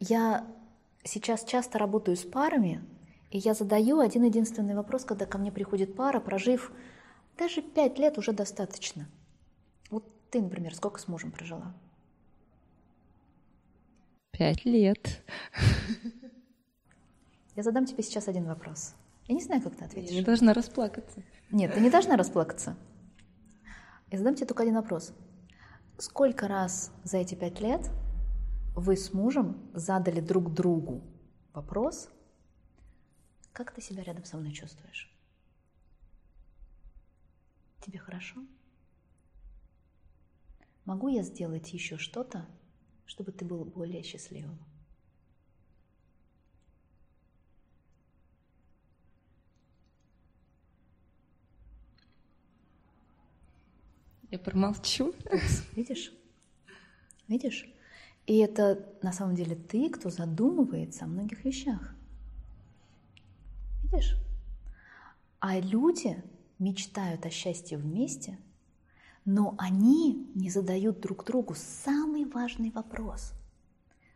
Я сейчас часто работаю с парами, и я задаю один единственный вопрос, когда ко мне приходит пара, прожив даже пять лет уже достаточно. Вот ты, например, сколько с мужем прожила? Пять лет. Я задам тебе сейчас один вопрос. Я не знаю, как ты ответишь. Я не должна расплакаться. Нет, ты не должна расплакаться. Я задам тебе только один вопрос. Сколько раз за эти пять лет вы с мужем задали друг другу вопрос, как ты себя рядом со мной чувствуешь? Тебе хорошо? Могу я сделать еще что-то, чтобы ты был более счастливым? Я промолчу. Упс, видишь? Видишь? И это на самом деле ты, кто задумывается о многих вещах. Видишь? А люди мечтают о счастье вместе, но они не задают друг другу самый важный вопрос.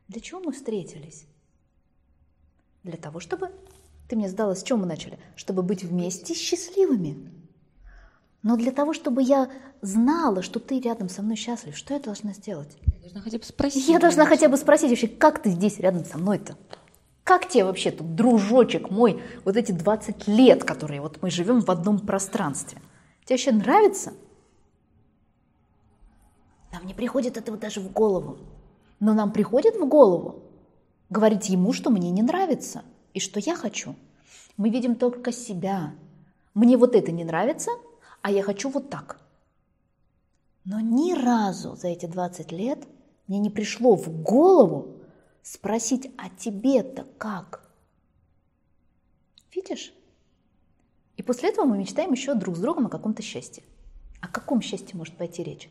Для чего мы встретились? Для того, чтобы... Ты мне задала, с чем мы начали? Чтобы быть вместе счастливыми. Но для того, чтобы я знала, что ты рядом со мной счастлив, что я должна сделать? Я должна хотя бы спросить. Я должна хотя бы спросить вообще, как ты здесь рядом со мной-то? Как тебе вообще тут, дружочек мой, вот эти 20 лет, которые вот мы живем в одном пространстве? Тебе вообще нравится? Нам не приходит этого даже в голову. Но нам приходит в голову говорить ему, что мне не нравится и что я хочу. Мы видим только себя. Мне вот это не нравится, а я хочу вот так. Но ни разу за эти 20 лет мне не пришло в голову спросить, а тебе-то как? Видишь? И после этого мы мечтаем еще друг с другом о каком-то счастье. О каком счастье может пойти речь?